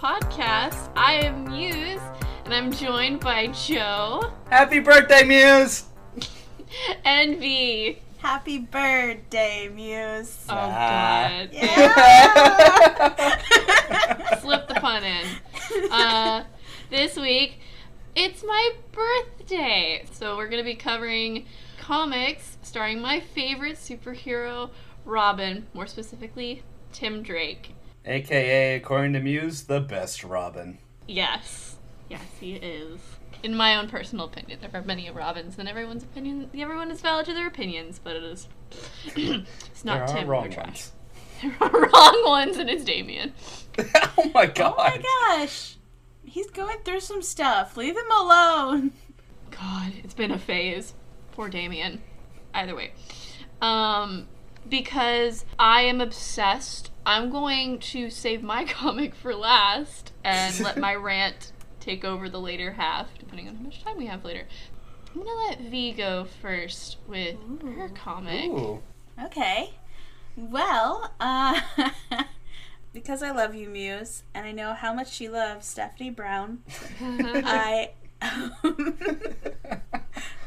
podcast. I am Muse, and I'm joined by Joe Happy birthday, Muse! and V. Happy birthday, Muse. Oh god. Yeah. Slip the pun in. Uh, this week, it's my birthday. So we're going to be covering comics starring my favorite superhero, Robin, more specifically, Tim Drake. AKA, according to Muse, the best Robin. Yes. Yes, he is. In my own personal opinion, there are many Robins, and everyone's opinion, everyone is valid to their opinions, but it is, it's not there Tim. are wrong they're trash. ones. There are wrong ones, and it's Damian. oh my god. oh my gosh. He's going through some stuff. Leave him alone. God, it's been a phase. Poor Damian. Either way. Um, because I am obsessed, I'm going to save my comic for last and let my rant take over the later half, depending on how much time we have later. I'm gonna let V go first with her comic. Ooh. Okay. Well, uh, because I love you, Muse, and I know how much she loves Stephanie Brown, I.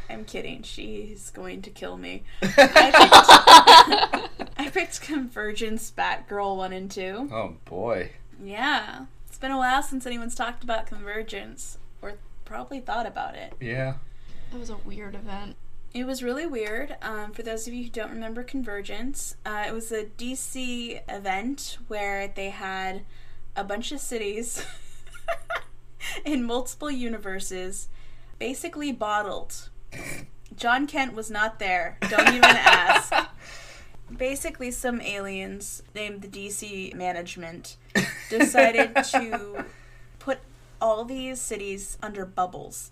I'm kidding. She's going to kill me. I picked, I picked Convergence Batgirl 1 and 2. oh boy. Yeah. It's been a while since anyone's talked about Convergence or probably thought about it. Yeah. that was a weird event. It was really weird. Um, for those of you who don't remember Convergence, uh, it was a DC event where they had a bunch of cities in multiple universes basically bottled. Jon Kent was not there. Don't even ask. Basically, some aliens named the DC management decided to put all these cities under bubbles.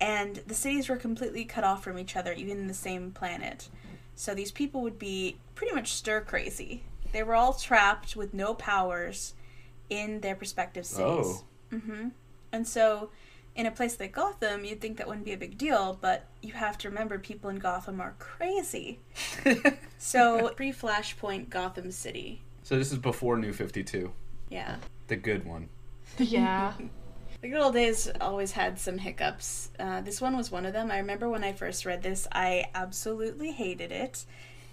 And the cities were completely cut off from each other, even in the same planet. So these people would be pretty much stir crazy. They were all trapped with no powers in their respective cities. Oh. hmm And so, in a place like Gotham, you'd think that wouldn't be a big deal, but you have to remember people in Gotham are crazy. So, pre Flashpoint Gotham City. so this is before New 52. Yeah. The good one. Yeah. The good old days always had some hiccups. Uh, this one was one of them. I remember when I first read this, I absolutely hated it.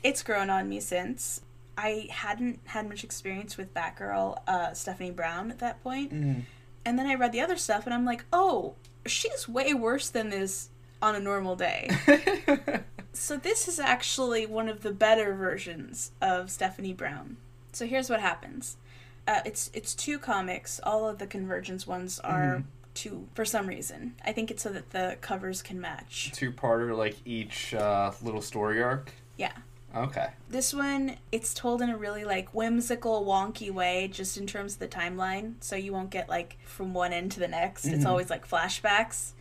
It's grown on me since. I hadn't had much experience with Batgirl, uh, Stephanie Brown at that point. Mm. And then I read the other stuff and I'm like, oh, she's way worse than this on a normal day. so this is actually one of the better versions of Stephanie Brown. So here's what happens. Uh, it's it's two comics. All of the Convergence ones are Mhm. two for some reason. I think it's so that the covers can match. Two-parter, like each uh, little story arc. Yeah. Okay. This one, it's told in a really like whimsical, wonky way, just in terms of the timeline. So you won't get like from one end to the next. It's Mhm. always like flashbacks.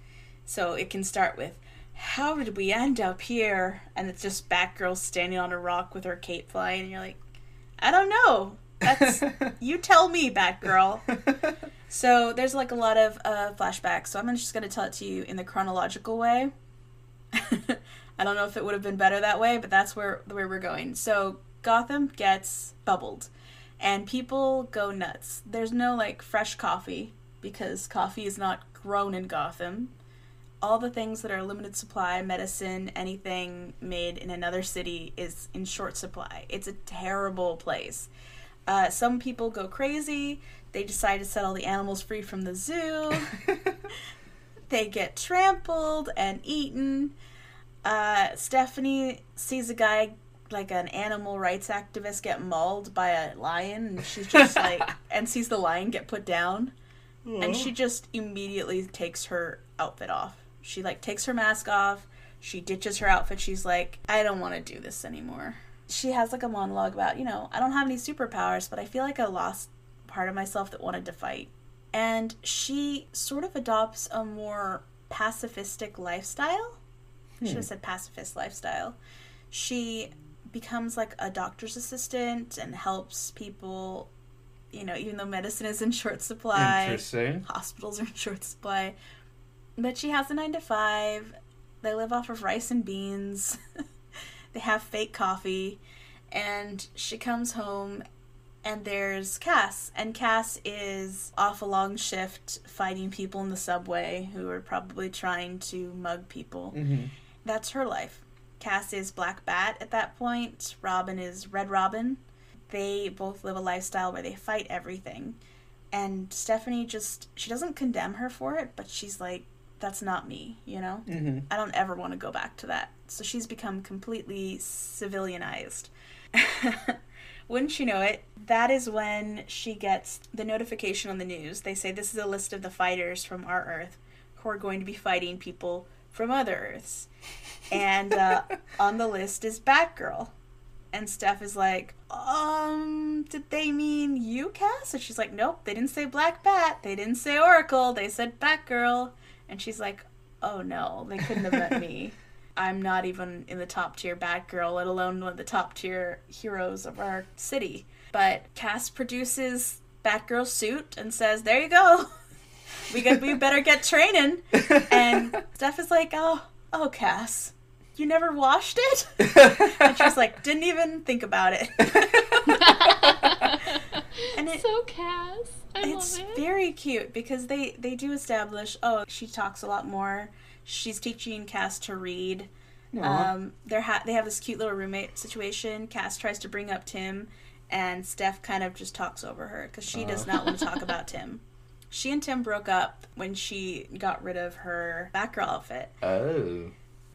So it can start with, "How did we end up here?" And it's just Batgirl standing on a rock with her cape flying, and you're like, "I don't know. That's you tell me, Batgirl." So there's like a lot of uh, flashbacks. So I'm just gonna tell it to you in the chronological way. I don't know if it would have been better that way, but that's where where we're going. So Gotham gets bubbled, and people go nuts. There's no like fresh coffee because coffee is not grown in Gotham. All the things that are limited supply, medicine, anything made in another city is in short supply. It's a terrible place. Uh, some people go crazy. They decide to set all the animals free from the zoo. they get trampled and eaten. Uh, Stephanie sees a guy, like an animal rights activist, get mauled by a lion, and she's just like, and sees the lion get put down, and she just immediately takes her outfit off. She like takes her mask off. She ditches her outfit. She's like, I don't want to do this anymore. She has like a monologue about, you know, I don't have any superpowers, but I feel like I lost part of myself that wanted to fight. And she sort of adopts a more pacifistic lifestyle. Should have hmm. said pacifist lifestyle. She becomes like a doctor's assistant and helps people, you know, even though medicine is in short supply Interesting. hospitals are in short supply. But she has a nine to five. They live off of rice and beans. they have fake coffee. And she comes home and there's Cass. And Cass is off a long shift fighting people in the subway who are probably trying to mug people. Mm-hmm. That's her life. Cass is Black Bat at that point. Robin is Red Robin. They both live a lifestyle where they fight everything. And Stephanie just, she doesn't condemn her for it, but she's like, that's not me, you know? Mm-hmm. I don't ever want to go back to that. So she's become completely civilianized. Wouldn't you know it? That is when she gets the notification on the news. They say this is a list of the fighters from our Earth who are going to be fighting people from other Earths. And uh, on the list is Batgirl. And Steph is like, um, did they mean you, Cass? And she's like, nope, they didn't say Black Bat. They didn't say Oracle. They said Batgirl. And she's like, oh no, they couldn't have meant me. I'm not even in the top tier Batgirl, let alone one of the top tier heroes of our city. But Cass produces Batgirl's suit and says, there you go. We get, we better get training. And Steph is like, oh, oh, Cass, you never washed it? And she's like, didn't even think about it. And it- so Cass. I it's love it. very cute because they they do establish oh she talks a lot more she's teaching cass to read um they're ha- they have this cute little roommate situation cass tries to bring up tim and steph kind of just talks over her because she does not want to talk about tim she and tim broke up when she got rid of her batgirl outfit oh.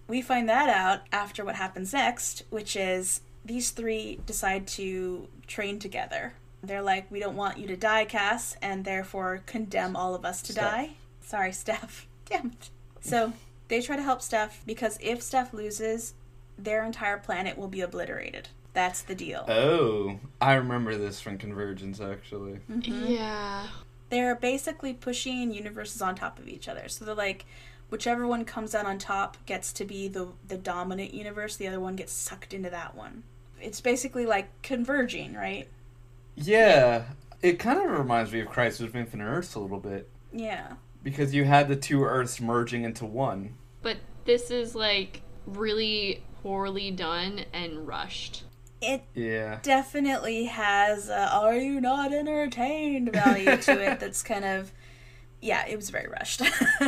we find that out after what happens next, which is these three decide to train together. They're like, we don't want you to die, Cass, and therefore condemn all of us to Steph. die. Sorry, Steph. Damn it. So they try to help Steph because if Steph loses, their entire planet will be obliterated. That's the deal. Oh. I remember this from Convergence, actually. Mhm. Yeah. They're basically pushing universes on top of each other. So they're like, whichever one comes out on top gets to be the the dominant universe. The other one gets sucked into that one. It's basically like converging, right? Yeah. It kind of reminds me of Crisis of Infinite Earths a little bit. Yeah. Because you had the two Earths merging into one. But this is like really poorly done and rushed. It Yeah. definitely has a "Are you not entertained?" value to it. That's kind of yeah. It was very rushed.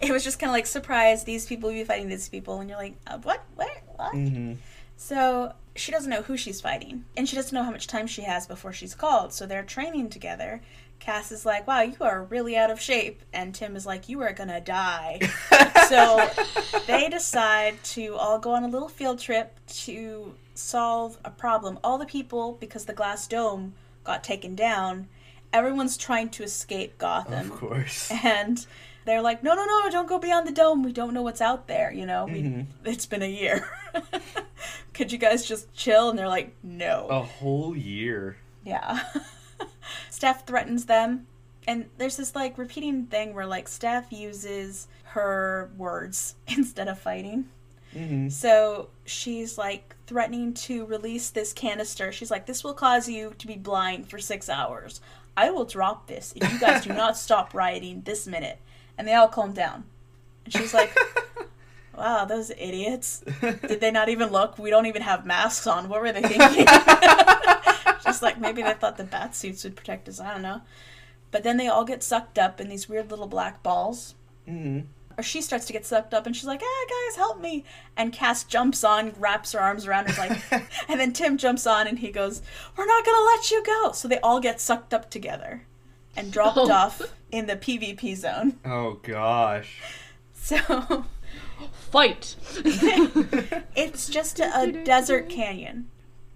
it was just kind of like surprise. These people will be fighting these people, and you're like, uh, what? What? What? Mm-hmm. So she doesn't know who she's fighting, and she doesn't know how much time she has before she's called. So they're training together. Cass is like, "Wow, you are really out of shape," and Tim is like, "You are gonna die." so they decide to all go on a little field trip to solve a problem. All the people, because the glass dome got taken down, everyone's trying to escape Gotham Of course. and they're like, "No, no, no! Don't go beyond the dome. We don't know what's out there. You know, we, Mhm. it's been a year. Could you guys just chill?" And they're like, "No." A whole year. Yeah. Steph threatens them, and there's this like repeating thing where like Steph uses her words instead of fighting. Mm-hmm. So she's like threatening to release this canister. She's like, "This will cause you to be blind for six hours. I will drop this if you guys do not stop rioting this minute." And they all calm down. And she's like, "Wow, those idiots! Did they not even look? We don't even have masks on. What were they thinking?" Just like maybe they thought the bat suits would protect us. I don't know. But then they all get sucked up in these weird little black balls mm-hmm. or she starts to get sucked up and she's like, ah, guys, help me. And Cass jumps on, wraps her arms around her, like, and then Tim jumps on and he goes, we're not going to let you go. So they all get sucked up together and dropped Oh. off in the PvP zone. Oh gosh. So Fight! it's just a, a desert canyon.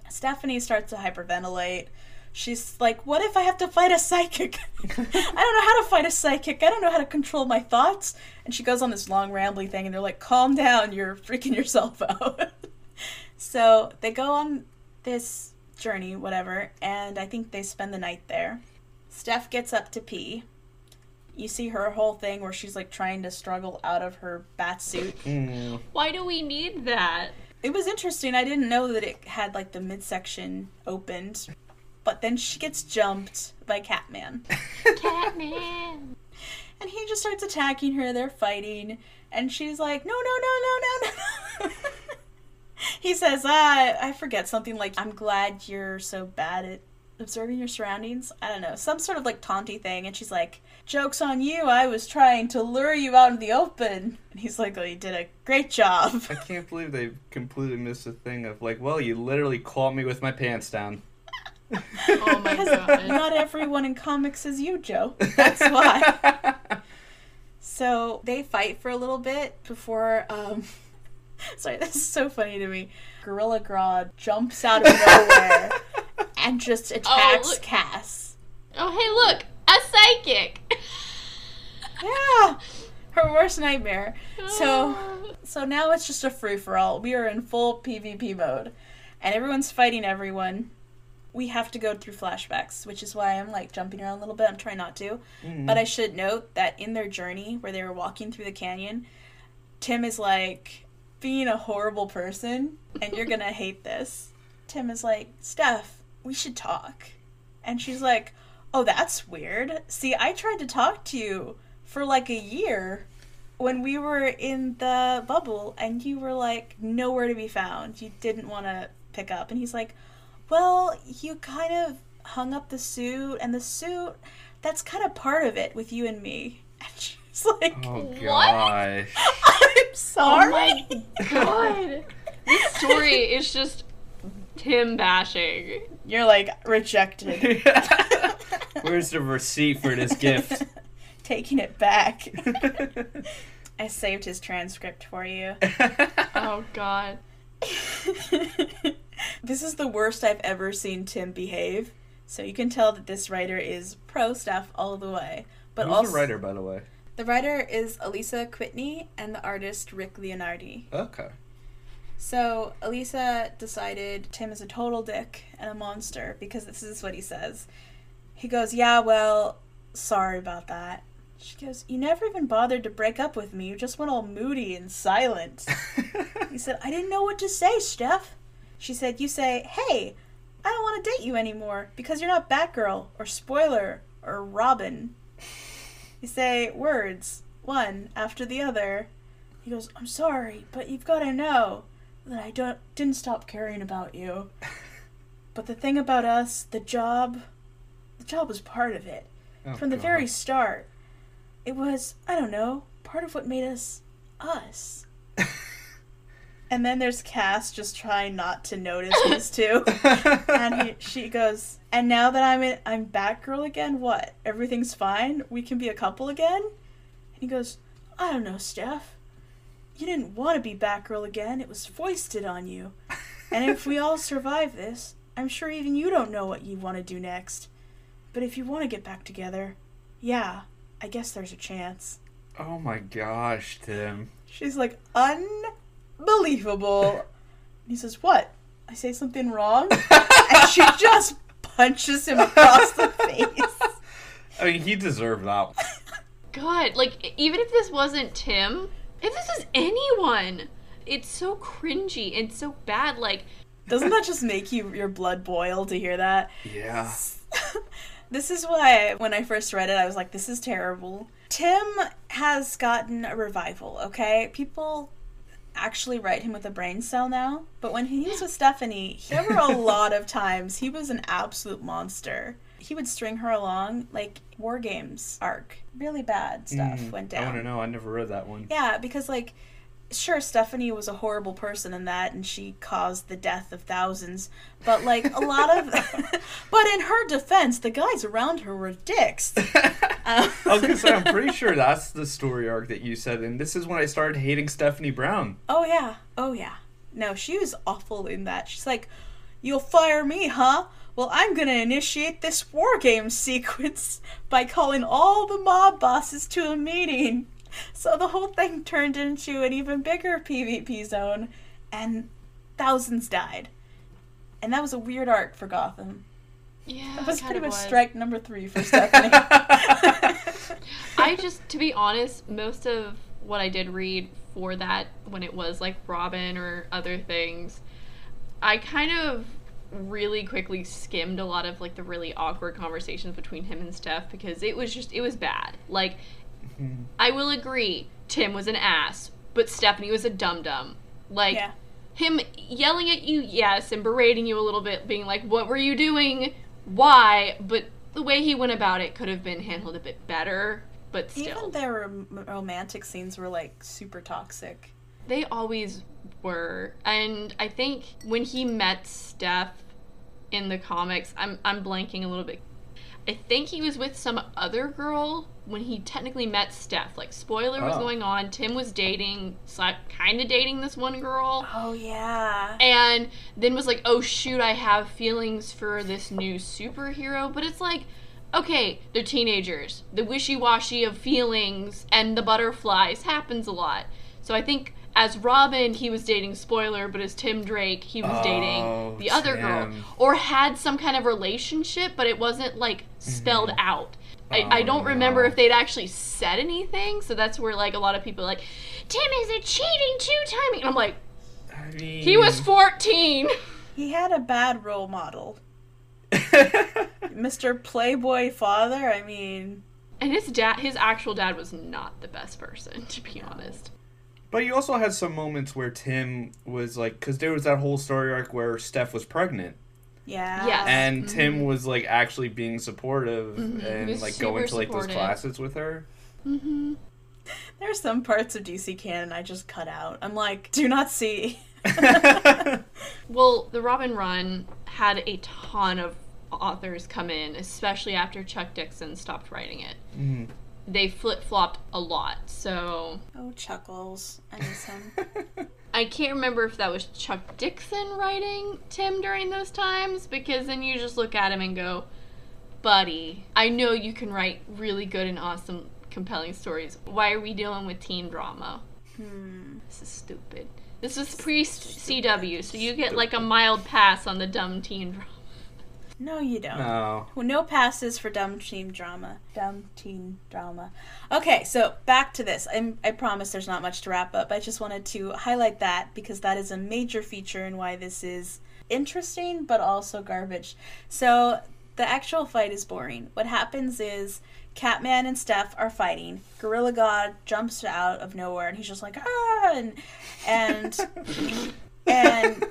Stephanie starts to hyperventilate. She's like, What if I have to fight a psychic? I don't know how to fight a psychic. I don't know how to control my thoughts. And she goes on this long rambly thing, and they're like, Calm down, you're freaking yourself out. so they go on this journey, whatever, and I think they spend the night there. Steph gets up to pee. You see her whole thing where she's like trying to struggle out of her bat suit. Mm. Why do we need that? It was interesting. I didn't know that it had like the midsection opened. But then she gets jumped by Catman. Catman! And he just starts attacking her. They're fighting. And she's like, no, no, no, no, no, no. he says, ah, I forget something like, I'm glad you're so bad at observing your surroundings. I don't know, some sort of like taunty thing. And she's like, "Jokes on you! I was trying to lure you out in the open." And he's like, "Oh, you did a great job." I can't believe they completely missed the thing of like, well, you literally caught me with my pants down. Oh my god. Not everyone in comics is you, Joe. That's why. So they fight for a little bit before. Um, sorry, this is so funny to me. Gorilla Grodd jumps out of nowhere and just attacks look. Cass. Oh hey look, a psychic. Yeah, her worst nightmare. So, so now it's just a free for all. We are in full PvP mode, and everyone's fighting everyone. We have to go through flashbacks, which is why I'm like jumping around a little bit. I'm trying not to. Mhm. But I should note that in their journey where they were walking through the canyon, Tim is like being a horrible person, and you're gonna hate this. Tim is like, Steph, we should talk. And she's like, Oh, that's weird. See, I tried to talk to you for like a year when we were in the bubble, and you were like nowhere to be found. You didn't want to pick up. And he's like, Well, you kind of hung up the suit, and the suit, that's kind of part of it with you and me. And she's like, oh What? gosh. I'm sorry. Oh sorry. my god. This story is just Tim bashing. You're like rejected. Where's the receipt for this gift? Taking it back. I saved his transcript for you. Oh god. this is the worst I've ever seen Tim behave. So you can tell that this writer is pro stuff all the way. But Who's also the writer, by the way? the writer is Alisa Kwitney and the artist Rick Leonardi. Okay. So Alisa decided Tim is a total dick and a monster because this is what he says. He goes, Yeah, well, sorry about that. She goes, You never even bothered to break up with me. You just went all moody and silent. he said, I didn't know what to say, Steph. She said, You say, Hey, I don't want to date you anymore because you're not Batgirl or Spoiler or Robin. You say words, one after the other. He goes, I'm sorry, but you've got to know that I don't didn't stop caring about you. But the thing about us, the job, job was part of it Oh, from the God. very start. It was, I don't know, part of what made us us. And then there's Cass just trying not to notice these two. and he, she goes, "And now that I'm in, I'm Batgirl again. What? Everything's fine. We can be a couple again." And he goes, "I don't know, Steph. You didn't want to be Batgirl again. It was foisted on you. And if we all survive this, I'm sure even you don't know what you want to do next. But if you want to get back together, yeah, I guess there's a chance." oh my gosh, Tim. She's like, "Unbelievable." He says, "What? I say something wrong?" and she just punches him across the face. I mean, he deserved that. God, like even if this wasn't Tim, if this is anyone, it's so cringy and so bad. Like, Doesn't that just make you your blood boil to hear that? Yeah. this is why when I first read it, I was like, "This is terrible." Tim has gotten a revival. Okay, people actually write him with a brain cell now, but when he was with Stephanie, there were a lot of times he was an absolute monster. He would string her along like War Games arc. Really bad stuff Mm, went down. I want to know. I never read that one. Yeah, because like sure Stephanie was a horrible person in that and she caused the death of thousands, but like a lot of but in her defense, the guys around her were dicks. Um, I was gonna say, I'm pretty sure that's the story arc that you said, and this is when I started hating Stephanie Brown. Oh yeah. Oh yeah. No, she was awful in that. She's like, "You'll fire me, huh? Well, I'm going to initiate this war game sequence by calling all the mob bosses to a meeting." So the whole thing turned into an even bigger PvP zone and thousands died. And that was a weird arc for Gotham. yeah, That was pretty much was. strike number 3 for Stephanie. I just, to be honest, most of what I did read for that when it was like Robin or other things, I kind of really quickly skimmed a lot of like the really awkward conversations between him and Steph because it was just it was bad. Like Mm-hmm. I will agree, Tim was an ass, but Stephanie was a dum dum. Like yeah. him yelling at you, yes, and berating you a little bit, being like, "What were you doing why, but the way he went about it could have been handled a bit better. But still, Even their rom- romantic scenes were like super toxic. they always were. And I think when he met Steph in the comics, I'm I'm blanking a little bit. I think he was with some other girl when he technically met Steph. Like spoiler was Oh. going on. Tim was dating, kind of dating this one girl. Oh yeah. and then was like, "Oh shoot, I have feelings for this new superhero." But it's like, okay, they're teenagers. The wishy-washy of feelings and the butterflies happens a lot. So I think as Robin, he was dating spoiler, but as Tim Drake, he was Oh, dating the other girl or had some kind of relationship, but it wasn't like spelled mm-hmm. out. I, I Oh, don't remember if they'd actually said anything, so that's where like a lot of people are like, Tim is a cheating two-timing. And I'm like, I mean, he was 14. He had a bad role model. Mr. Playboy father, I mean, And his dad, his actual dad was not the best person, to be honest. But you also had some moments where Tim was like, because there was that whole story arc where Steph was pregnant, yeah. Yes. and Tim was like actually being supportive Mhm. And like going super to like those classes with her. Mm-hmm. There's some parts of DC canon I just cut out. I'm like, do not see. Well, the Robin run had a ton of authors come in, especially after Chuck Dixon stopped writing it. Mhm. They flip flopped a lot, so Oh, Chuckles. I miss him. I can't remember if that was Chuck Dixon writing Tim during those times, because then you just look at him and go, Buddy, I know you can write really good and awesome, compelling stories. Why are we dealing with teen drama? hmm. This is stupid. This is pre CW, so you get like a mild pass on the dumb teen drama. No, you don't. no. Well, no passes for dumb teen drama. Dumb teen drama. Okay, so back to this. I'm, I promise there's not much to wrap up. I just wanted to highlight that because that is a major feature in why this is interesting but also garbage. So the actual fight is boring. What happens is Catman and Steph are fighting. Gorilla Grodd jumps out of nowhere and he's just like ah and and and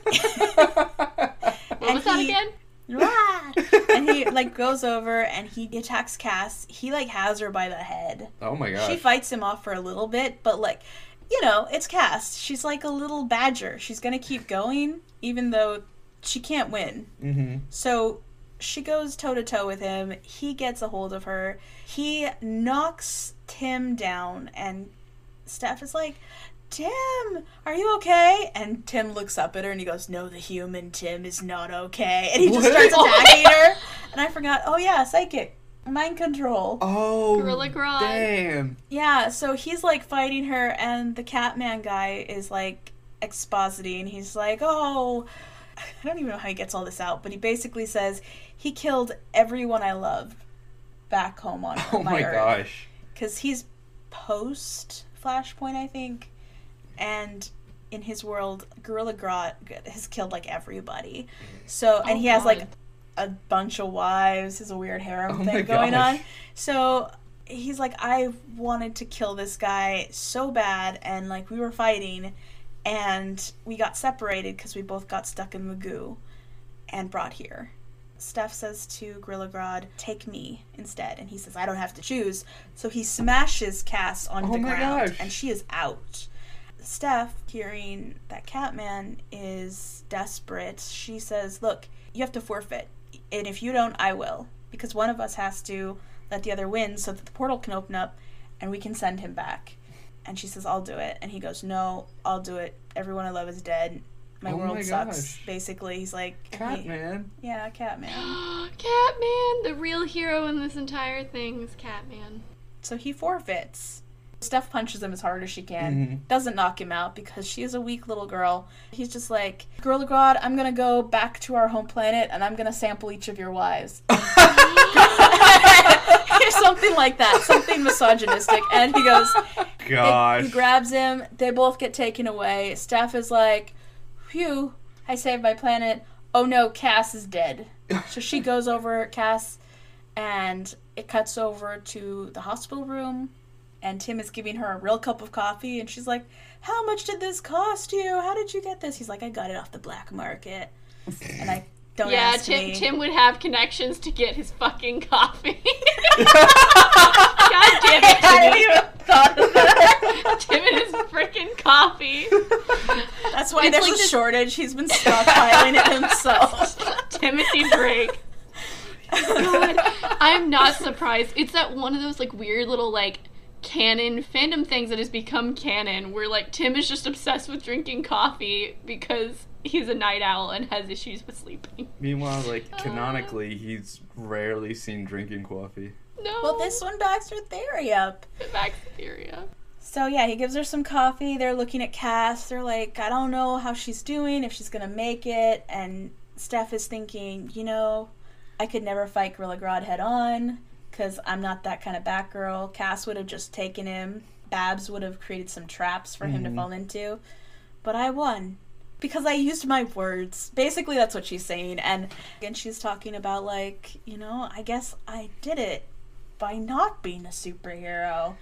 What And was that he- again? And he like goes over and he attacks Cass. He like has her by the head. Oh my god. She fights him off for a little bit, but like, you know, it's Cass. She's like a little badger. She's gonna keep going even though she can't win. mm-hmm. So she goes toe to toe with him. He gets a hold of her. He knocks Tim down, and Steph is like, Tim, are you okay? And Tim looks up at her and he goes, No, the human Tim is not okay. And he just What? starts attacking her. And I forgot, oh yeah, psychic. Mind control. Oh, Gorilla Grodd. damn. Yeah, so he's like fighting her, and the Catman guy is like expositing. He's like, "Oh, I don't even know how he gets all this out, but he basically says he killed everyone I love back home on Oh my Earth gosh. because he's post Flashpoint, I think, and in his world, Gorilla Grodd has killed like everybody. So, and Oh, he has like a bunch of wives. There's a weird harem Oh thing going gosh. on. So he's like, I wanted to kill this guy so bad, and like we were fighting, and we got separated because we both got stuck in Magoo and brought here. Steph says to Gorilla Grodd, take me instead. And he says, I don't have to choose. So he smashes Cass onto Oh the ground gosh. and she is out. Steph, hearing that Catman is desperate, she says, Look, you have to forfeit. And if you don't, I will. Because one of us has to let the other win so that the portal can open up and we can send him back. And she says, I'll do it. And he goes, No, I'll do it. Everyone I love is dead. My Oh world my sucks. gosh. Basically, he's like, he- Catman. yeah, Catman. Catman, the real hero in this entire thing is Catman. So he forfeits. Steph punches him as hard as she can. Mhm. Doesn't knock him out because she is a weak little girl. He's just like, Gorilla Grodd, I'm gonna go back to our home planet and I'm gonna sample each of your wives. something like that. Something misogynistic. And he goes, they- Gosh. he grabs him. They both get taken away. Steph is like, phew, I saved my planet. Oh no, Cass is dead. So she goes over Cass, and it cuts over to the hospital room, and Tim is giving her a real cup of coffee, and she's like, "How much did this cost you? How did you get this?" He's like, "I got it off the black market." And I Don't yeah, ask Tim, me. Tim would have connections to get his fucking coffee. God damn it! I hadn't even thought of that. Tim and his freaking coffee. That's why It's there's like a shortage. He's been stockpiling it himself. Timothy Drake. God, I'm not surprised. It's that one of those like weird little like canon fandom things that has become canon where like Tim is just obsessed with drinking coffee because he's a night owl and has issues with sleeping. Meanwhile, like uh. canonically, he's rarely seen drinking coffee. No. Well, this one backs her theory up. backs the theory up. So yeah, he gives her some coffee. They're looking at Cass. They're like, I don't know how she's doing, if she's gonna make it. And Steph is thinking, you know, I could never fight Gorilla Grodd head on because I'm not that kind of Batgirl. Cass would have just taken him. Babs would have created some traps for him to Mhm. fall into. But I won because I used my words. Basically, that's what she's saying. And and she's talking about like, you know, I guess I did it by not being a superhero.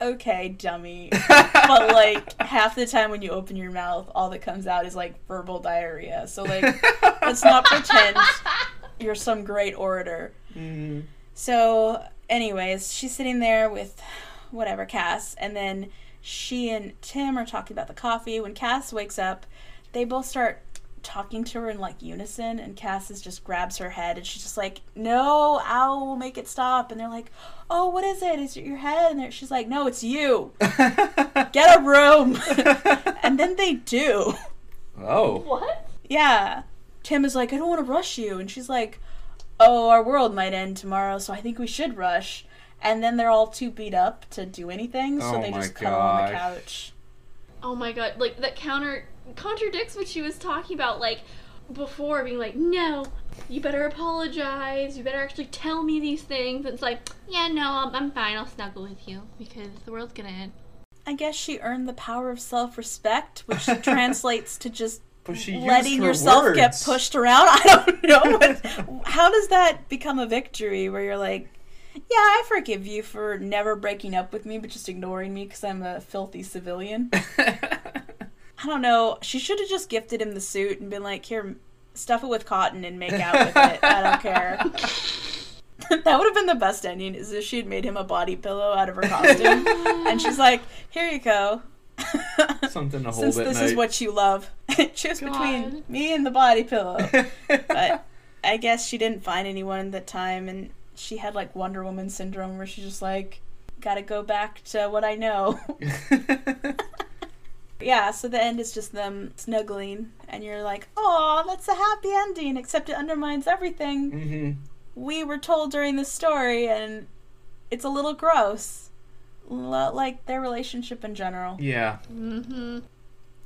Okay, dummy. but like half the time when you open your mouth, all that comes out is like verbal diarrhea. So like, let's not pretend you're some great orator. Mm. So, anyways, she's sitting there with whatever Cass, and then she and Tim are talking about the coffee. When Cass wakes up, they both start talking to her in like unison, and Cass is just grabs her head, and she's just like, "No, ow, will make it stop." And they're like, "Oh, what is it? Is it your head?" And she's like, "No, it's you. Get a room." and then they do. oh. What? Yeah. Tim is like, I don't want to rush you. And she's like, Oh, our world might end tomorrow, so I think we should rush. And then they're all too beat up to do anything, so Oh they just cuddle on the couch. Oh my god, like that counter contradicts what she was talking about like before being like, "No, you better apologize. You better actually tell me these things." And it's like, "Yeah, no, I'm, I'm fine. I'll snuggle with you because the world's going to end." I guess she earned the power of self respect, which translates to just Letting yourself get pushed around. I don't know. What, how does that become a victory where you're like, yeah, I forgive you for never breaking up with me, but just ignoring me because I'm a filthy civilian? I don't know. She should have just gifted him the suit and been like, here, stuff it with cotton and make out with it. I don't care. that would have been the best ending, is if she had made him a body pillow out of her costume. and she's like, here you go. Something to hold Since this night. is what you love, choose between me and the body pillow. But I guess she didn't find anyone at the time, and she had like Wonder Woman syndrome, where she's just like, gotta go back to what I know. yeah, so the end is just them snuggling, and you're like, oh, that's a happy ending, except it undermines everything hmm we were told during the story, and it's a little gross. Lo- Like their relationship in general. Yeah, Mm-hmm.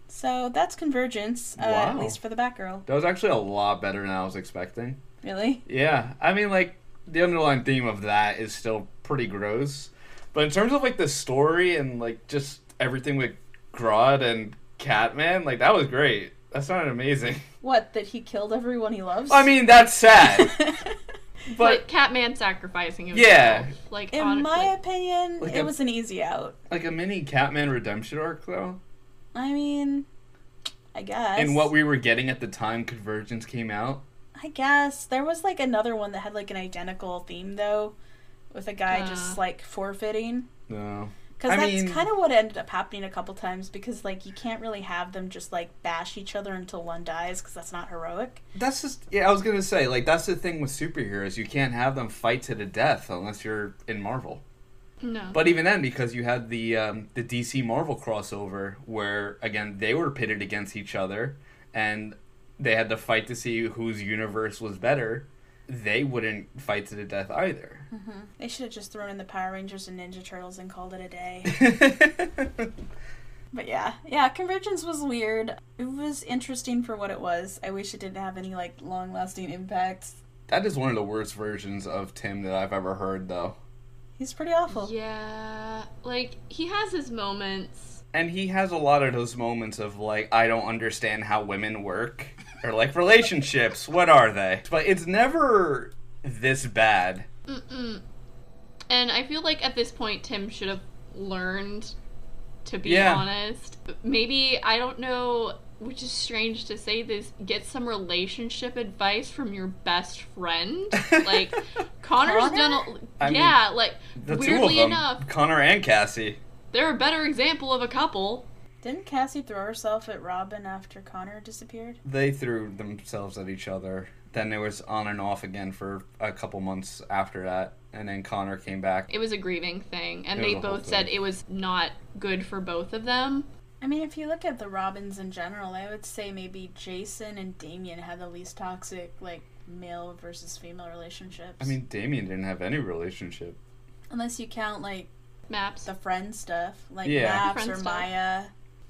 So that's Convergence, uh, at least for the Batgirl. that was actually a lot better than I was expecting. Really? Yeah, I mean, like the underlying theme of that is still pretty gross, but in terms of like the story and like just everything with Grodd and Catman, like that was great. That sounded amazing. What, that he killed everyone he loves? I mean, that's sad, But but Catman sacrificing himself. Yeah. Like In hon- my like- opinion, Like it a- was an easy out. like a mini Catman redemption arc though. I mean, I guess. And what we were getting at the time Convergence came out. I guess. There was like another one that had like an identical theme, though, with a guy just Uh. like forfeiting. No. Because I that's mean- kind of what ended up happening a couple times because like you can't really have them just like bash each other until one dies because that's not heroic. That's just yeah. I was gonna say like that's the thing with superheroes. You can't have them fight to the death unless you're in Marvel. no. But even then, because you had the um, the DC Marvel crossover, where again they were pitted against each other, and they had to fight to see whose universe was better. They wouldn't fight to the death either. Mm-hmm. They should have just thrown in the Power Rangers and Ninja Turtles and called it a day. But yeah, yeah, Convergence was weird. It was interesting for what it was. I wish it didn't have any like long lasting impacts. that is one of the worst versions of Tim that I've ever heard, though. He's pretty awful. yeah, like he has his moments. And he has a lot of those moments of like, I don't understand how women work. Or like relationships, what are they? But it's never this bad. Mm-mm. And I feel like at this point Tim should have learned to be Yeah. honest. Maybe I don't know which is strange to say this, get some relationship advice from your best friend. Like Connor's Connor? done a, I mean, yeah, like The weirdly them, enough, Connor and Cassie. they're a better example of a couple. Didn't Cassie throw herself at Robin after Connor disappeared? They threw themselves at each other. Then it was on and off again for a couple months after that, and then Connor came back. It was a grieving thing, and It they was a whole both said thing. it was not good for both of them. I mean, if you look at the Robins in general, I would say maybe Jason and Damian had the least toxic, like, male versus female relationships. I mean, Damian didn't have any relationship. unless you count, like, Maps. the friend stuff, like Yeah. Maps Friend or stuff. Maya.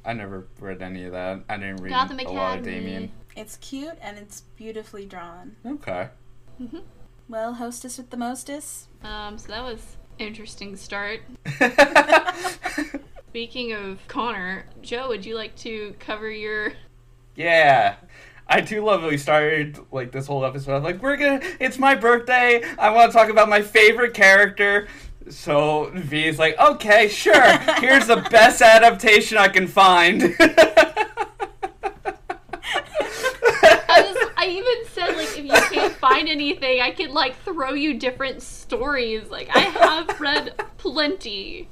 I never read any of that. I didn't read Gotham a lot of Damian. It's cute and it's beautifully drawn. Okay. Well, hostess with the mostess. Um, so that was interesting start. Speaking of Connor, Joe, would you like to cover your yeah. I do love that we started like this whole episode. Like we're gonna, it's my birthday. I want to talk about my favorite character. So V is like, okay, sure. Here's the best adaptation I can find. I, was, I even said like if you can't find anything, I could like throw you different stories. Like I have read plenty.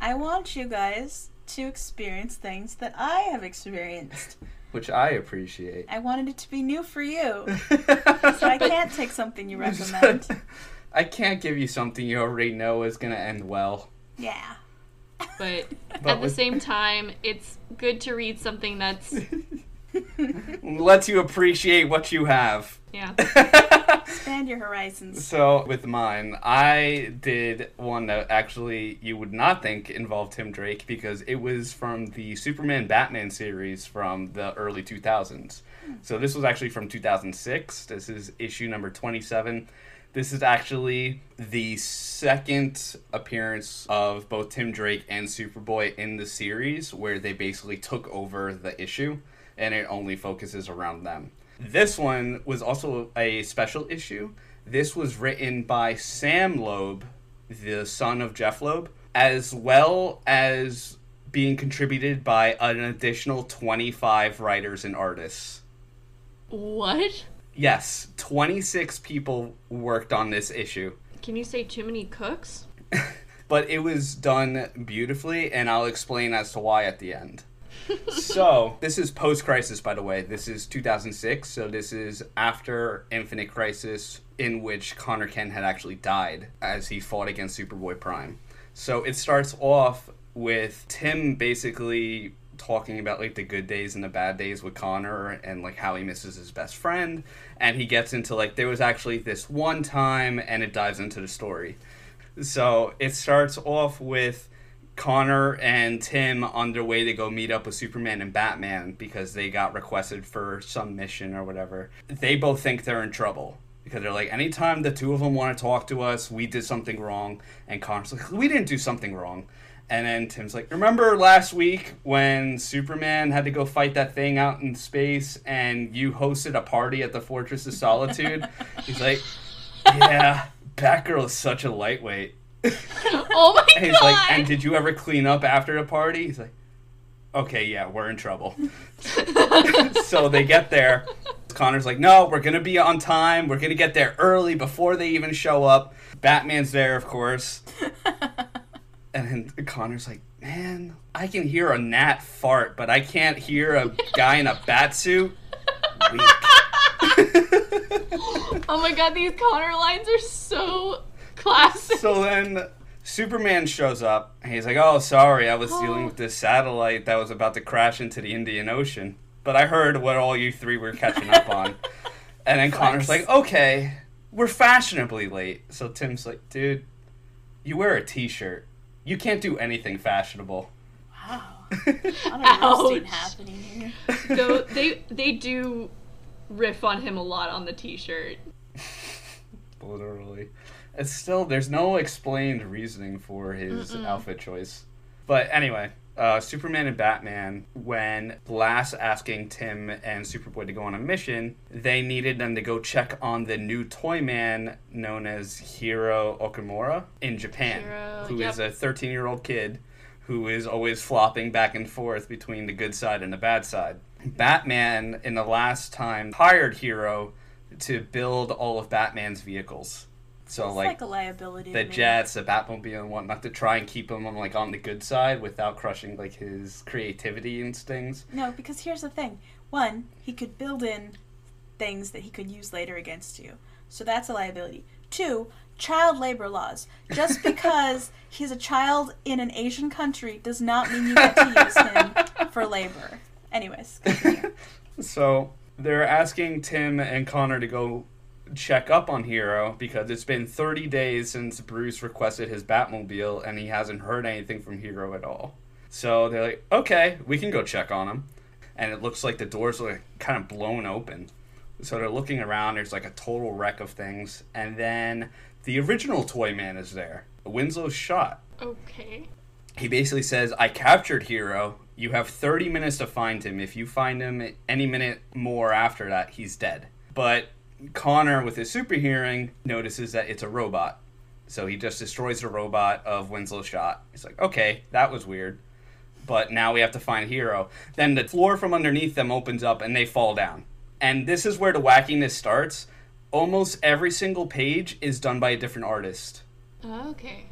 I want you guys to experience things that I have experienced. Which I appreciate. I wanted it to be new for you. So I can't take something you recommend. I can't give you something you already know is gonna end well. Yeah. But, But at the same time, it's good to read something that's Lets you appreciate what you have. yeah. Expand your horizons. So with mine, I did one that actually you would not think involved Tim Drake because it was from the Superman Batman series from the early 2000s. Hmm. So this was actually from 2006. This is issue number 27. This is actually the second appearance of both Tim Drake and Superboy in the series where they basically took over the issue and it only focuses around them. This one was also a special issue. This was written by Sam Loeb, the son of Jeph Loeb, as well as being contributed by an additional 25 writers and artists. What? Yes, 26 people worked on this issue. Can you say too many cooks? But it was done beautifully, and I'll explain as to why at the end. so, this is post Crisis, by the way. This is 2006, so this is after Infinite Crisis, in which Connor Kent had actually died as he fought against Superboy Prime. So, it starts off with Tim basically talking about like the good days and the bad days with Connor and like how he misses his best friend and he gets into like there was actually this one time and it dives into the story. So it starts off with Connor and Tim on their way to go meet up with Superman and Batman because they got requested for some mission or whatever. They both think they're in trouble because they're like, anytime the two of them want to talk to us, we did something wrong. And Connor's like, we didn't do something wrong. And then Tim's like, remember last week when Superman had to go fight that thing out in space and you hosted a party at the Fortress of Solitude? He's like, yeah, Batgirl is such a lightweight. Oh my And he's god! like, and did you ever clean up after a party? He's like, okay, yeah, we're in trouble. so they get there. Connor's like, no, we're gonna be on time. We're gonna get there early before they even show up. Batman's there, of course. And then Connor's like, man, I can hear a gnat fart, but I can't hear a guy in a bat suit. Oh my god, these Connor lines are so classic. so then Superman shows up and he's like, "Oh, sorry, I was oh. dealing with this satellite that was about to crash into the Indian Ocean, but I heard what all you three were catching up on." And then Connor's like, "Okay, we're fashionably late." So Tim's like, "Dude, you wear a t-shirt. You can't do anything fashionable." Wow. A lot of roasting Ouch. happening here. Though they they do riff on him a lot on the t-shirt. Literally. It's still there's no explained reasoning for his outfit choice. But anyway, uh, Superman and Batman, when Glass asking Tim and Superboy to go on a mission, they needed them to go check on the new toy man known as Hiro Okamura in Japan, Hiro, who is yep. a 13 year old kid who is always flopping back and forth between the good side and the bad side. Batman in the last time hired Hiro to build all of Batman's vehicles. So It's like, like, a liability. the jets, the Batmobile, and whatnot to try and keep him on like on the good side without crushing like his creativity instincts. No, because here's the thing. One, he could build in things that he could use later against you. So that's a liability. Two, child labor laws. Just because he's a child in an Asian country does not mean you get to use him for labor. Anyways. So they're asking Tim and Connor to go check up on Hiro because it's been 30 days since Bruce requested his Batmobile and he hasn't heard anything from Hiro at all. So they're like, okay, we can go check on him. And it looks like the doors are kind of blown open. So they're looking around, there's like a total wreck of things. And then the original Toy Man is there, Winslow Schott Okay. he basically says, I captured Hiro. You have 30 minutes to find him. If you find him any minute more after that, he's dead. But Connor, with his super hearing, notices that it's a robot. So he just destroys the robot of Winslow Schott. He's like, okay, that was weird. But now we have to find Hiro. Then the floor from underneath them opens up and they fall down. And this is where the wackiness starts. Almost every single page is done by a different artist oh, Okay.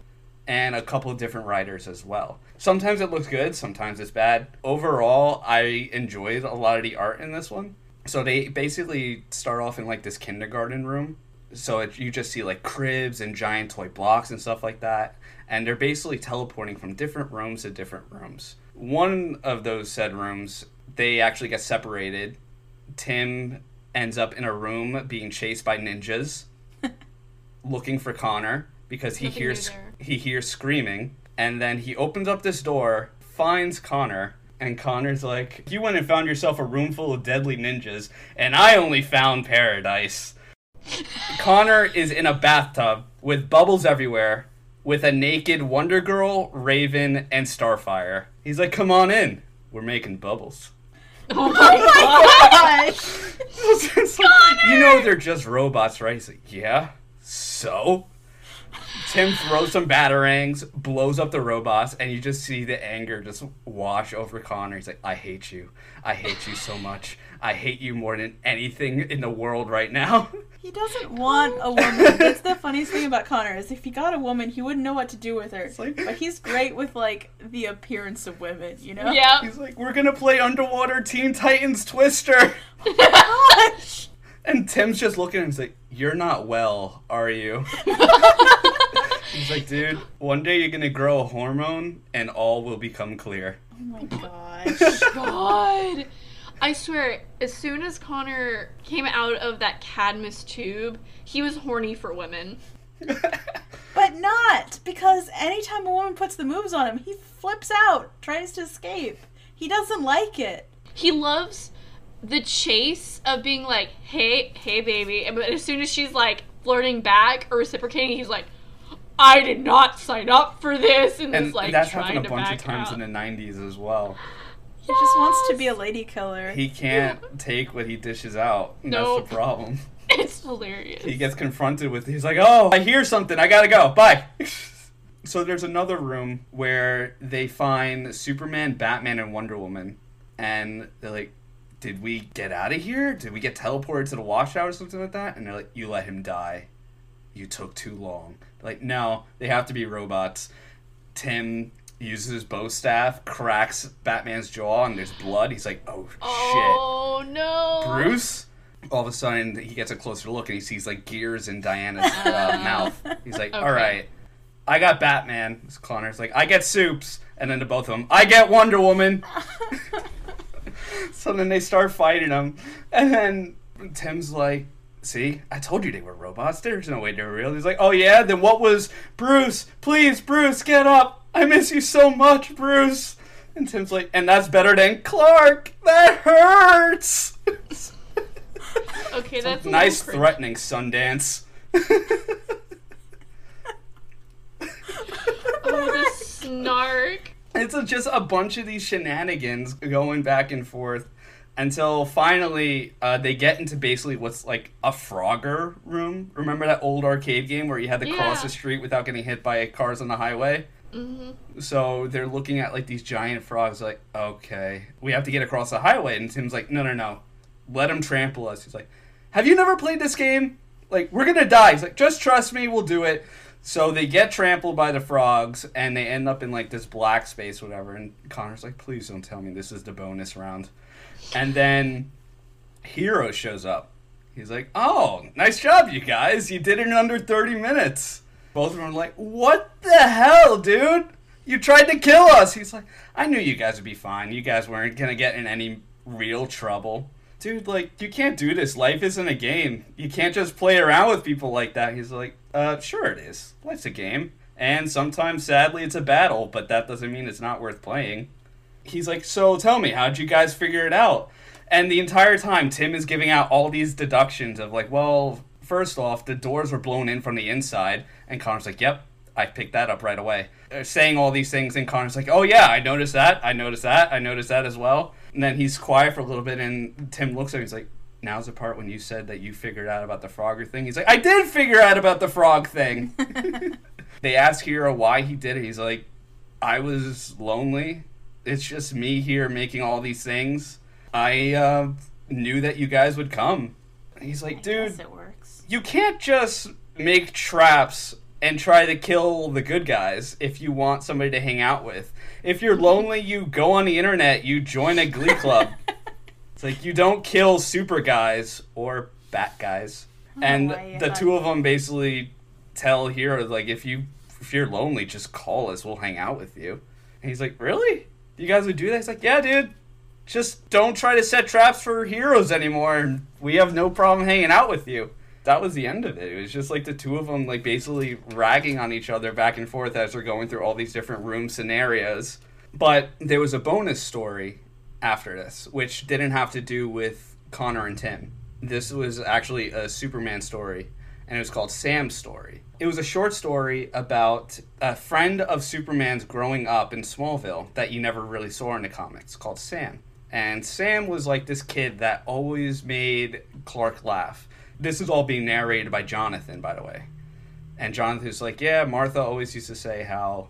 and a couple of different writers as well. Sometimes it looks good, sometimes it's bad. Overall, I enjoyed a lot of the art in this one. So they basically start off in like this kindergarten room. So it, you just see like cribs and giant toy blocks and stuff like that. And they're basically teleporting from different rooms to different rooms. One of those said rooms, they actually get separated. Tim ends up in a room being chased by ninjas looking for Connor because he Nothing hears he hears screaming and then he opens up this door, finds Connor, and Connor's like, "You went and found yourself a room full of deadly ninjas, and I only found paradise." Connor is in a bathtub with bubbles everywhere with a naked Wonder Girl, Raven, and Starfire. He's like, "Come on in. We're making bubbles." Oh my Gosh. You know they're just robots, right? He's like, yeah. So, Tim throws some batarangs, blows up the robots, and you just see the anger just wash over Connor. He's like, I hate you. I hate you so much. I hate you more than anything in the world right now. He doesn't want a woman. That's the funniest thing about Connor is if he got a woman, he wouldn't know what to do with her. like- but he's great with like the appearance of women, you know? Yeah. He's like, we're gonna play Underwater Teen Titans Twister. Oh gosh. And Tim's just looking and he's like, You're not well, are you? He's like, dude, one day you're gonna grow a hormone and all will become clear. Oh my gosh. God. I swear, as soon as Connor came out of that Cadmus tube, he was horny for women. But not because anytime a woman puts the moves on him, he flips out, tries to escape. He doesn't like it. He loves the chase of being like, "Hey, hey, baby," and but as soon as she's like flirting back or reciprocating, he's like, "I did not sign up for this," and, and is like that's trying happened a bunch of times out. in the 90s as well. He just wants to be a lady killer. He can't take what he dishes out. Nope. That's the problem. It's hilarious. He gets confronted with, he's like, oh, I hear something. I gotta go. Bye. so there's another room where they find Superman, Batman, and Wonder Woman. And they're like, did we get out of here? Did we get teleported to the washout or something like that? And they're like, you let him die. You took too long. Like, no, they have to be robots. Tim uses his bow staff, cracks Batman's jaw, and there's blood. He's like, oh, shit. Oh no, Bruce. All of a sudden, he gets a closer look and he sees like gears in Diana's uh, mouth. He's like, Okay. "All right, I got Batman." Connor's like, "I get Soups," and then to both of them, "I get Wonder Woman." so then they start fighting him, and then Tim's like, "See, I told you they were robots. There's no way they were real." He's like, "Oh yeah, then what was Bruce? Please, Bruce, get up! I miss you so much, Bruce." And Tim's like, "And that's better than Clark. That hurts." Okay, that's a nice threatening Sundance. Oh, the snark. it's just a bunch of these shenanigans going back and forth until finally uh, they get into basically what's like a Frogger room. Remember that old arcade game where you had to cross the street without getting hit by cars on the highway? Mm-hmm. So they're looking at like these giant frogs, like, okay, we have to get across the highway. And Tim's like, no, no, no, let them trample us. He's like, have you never played this game? Like, we're gonna die. He's like, just trust me, we'll do it. So they get trampled by the frogs, and they end up in like this black space, whatever. And Connor's like, please don't tell me this is the bonus round. And then Hiro shows up. He's like, oh, nice job, you guys. You did it in under 30 minutes. Both of them are like, what the hell, dude? You tried to kill us. He's like, I knew you guys would be fine. You guys weren't to get in any real trouble. Dude, like, you can't do this. Life isn't a game. You can't just play around with people like that. He's like, uh, sure it is. Life's a game. And sometimes, sadly, it's a battle, but that doesn't mean it's not worth playing. He's like, so tell me, how'd you guys figure it out? And the entire time, Tim is giving out all these deductions of, like, well, first off, the doors were blown in from the inside. And Connor's like, yep, I picked that up right away. They're saying all these things, and Connor's like, oh, yeah, I noticed that. I noticed that. I noticed that as well. And then he's quiet for a little bit, and Tim looks at him. He's like, now's the part when you said that you figured out about the Frogger thing. He's like, I did figure out about the frog thing. they ask Hiro why he did it. He's like, I was lonely. It's just me here making all these things. I uh, knew that you guys would come. And he's like, I dude, it works. you can't just make traps and try to kill the good guys if you want somebody to hang out with. If you're lonely, you go on the internet, you join a glee club. it's like you don't kill super guys or bat guys. And why the two of them basically tell Hiro like if you if you're lonely, just call us. We'll hang out with you. And he's like, "Really? You guys would do that?" He's like, "Yeah, dude. Just don't try to set traps for heroes anymore. We have no problem hanging out with you." That was the end of it. It was just like the two of them, like basically ragging on each other back and forth as they're going through all these different room scenarios. But there was a bonus story after this, which didn't have to do with Connor and Tim. This was actually a Superman story, and it was called Sam's Story. It was a short story about a friend of Superman's growing up in Smallville that you never really saw in the comics called Sam. And Sam was like this kid that always made Clark laugh. This is all being narrated by Jonathan, by the way. And Jonathan's like, yeah, Martha always used to say how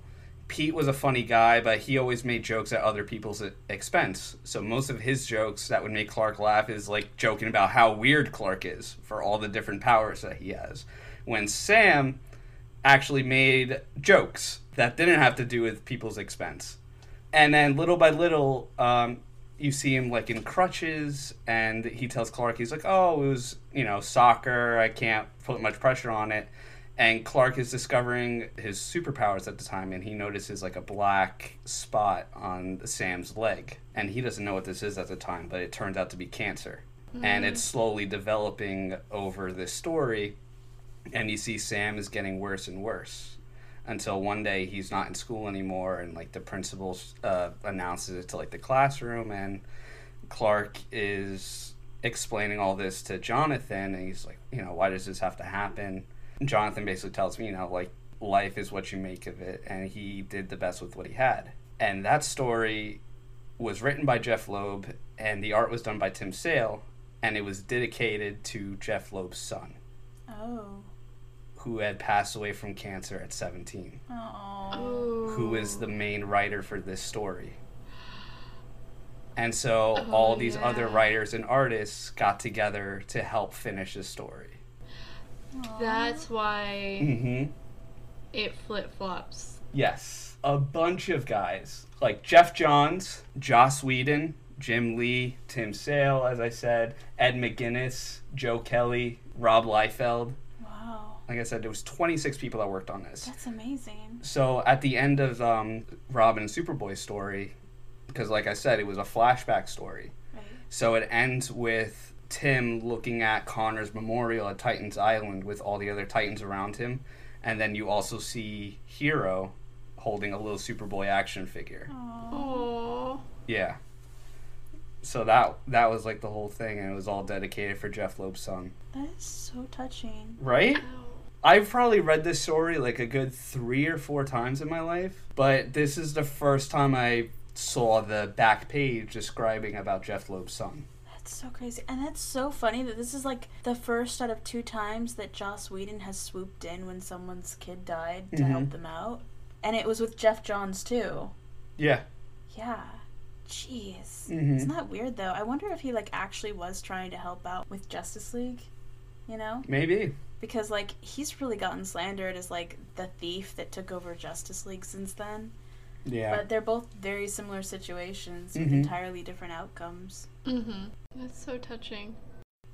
Pete was a funny guy, but he always made jokes at other people's expense. So most of his jokes that would make Clark laugh is like joking about how weird Clark is for all the different powers that he has. When Sam actually made jokes that didn't have to do with people's expense. And then little by little, um, you see him like in crutches, and he tells Clark, he's like, "Oh, it was you know soccer. I can't put much pressure on it." And Clark is discovering his superpowers at the time, and he notices like a black spot on Sam's leg, and he doesn't know what this is at the time, but it turns out to be cancer, and it's slowly developing over this story, and you see Sam is getting worse and worse until one day he's not in school anymore and like the principal uh, announces it to like the classroom and clark is explaining all this to jonathan and he's like you know why does this have to happen? And jonathan basically tells me you know like life is what you make of it and he did the best with what he had. And that story was written by Jeph Loeb and the art was done by tim sale and it was dedicated to Jeph Loeb's son. Oh. Who had passed away from cancer at 17 Oh. who is the main writer for this story. And so Oh, all these other writers and artists got together to help finish the story. That's why hmm it flip flops. Yes. A bunch of guys like Geoff Johns, Joss Whedon, Jim Lee, Tim Sale, as I said, Ed McGuinness, Joe Kelly, Rob Liefeld. Wow. Like I said, there was 26 people that worked on this. That's amazing. So at the end of um, Robin and Superboy's story, because like I said, it was a flashback story. Right. So it ends with Tim looking at Connor's memorial at Titans Island with all the other Titans around him, and then you also see Hiro holding a little Superboy action figure. Oh. Yeah. So that that was like the whole thing, and it was all dedicated for Jeph Loeb's son. That is so touching. Right? I've probably read this story like a good three or four times in my life, but this is the first time I saw the back page describing about Jeph Loeb's son. That's so crazy. And that's so funny that this is like the first out of two times that Joss Whedon has swooped in when someone's kid died to Mhm. help them out. And it was with Geoff Johns too. Yeah. Yeah. Jeez. Mhm. Isn't that weird though? I wonder if he like actually was trying to help out with Justice League. You know? Maybe. Because like he's really gotten slandered as like the thief that took over Justice League since then. Yeah. But they're both very similar situations with Mhm. entirely different outcomes. Mm-hmm. That's so touching.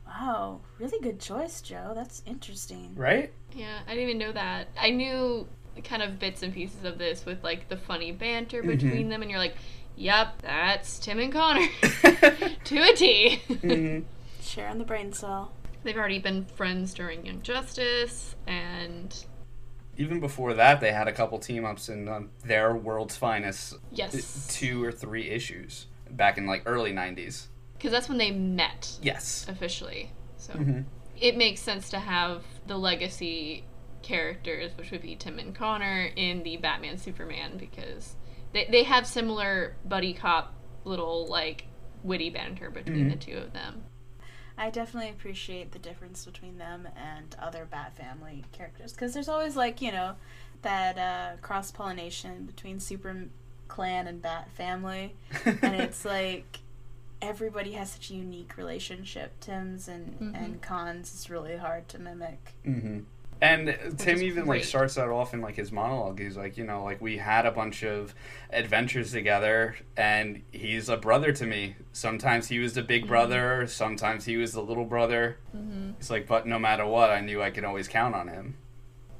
Wow, really good choice, Joe. That's interesting. right? Yeah, I didn't even know that. I knew kind of bits and pieces of this with like the funny banter Mhm. between them, and you're like, "Yep, that's Tim and Connor to a T." Mhm. Sharing the brain cell. They've already been friends during Young Justice, and Even before that, they had a couple team ups in um, their world's finest yes, two or three issues back in like early 90s. because that's when they met Yes. officially. So hmm it makes sense to have the legacy characters, which would be Tim and Connor, in the Batman Superman because they they have similar buddy cop little like witty banter between Mhm. the two of them. I definitely appreciate the difference between them and other Bat Family characters because there's always like you know that uh, cross pollination between Super Clan and Bat Family, and it's like everybody has such a unique relationship. Tim's and Mhm. and Kon's is really hard to mimic. hmm And Tim is even like starts that off in like his monologue. He's like, you know, like we had a bunch of adventures together, and he's a brother to me. Sometimes he was the big brother, sometimes he was the little brother. Mm-hmm. He's like, but no matter what, I knew I could always count on him.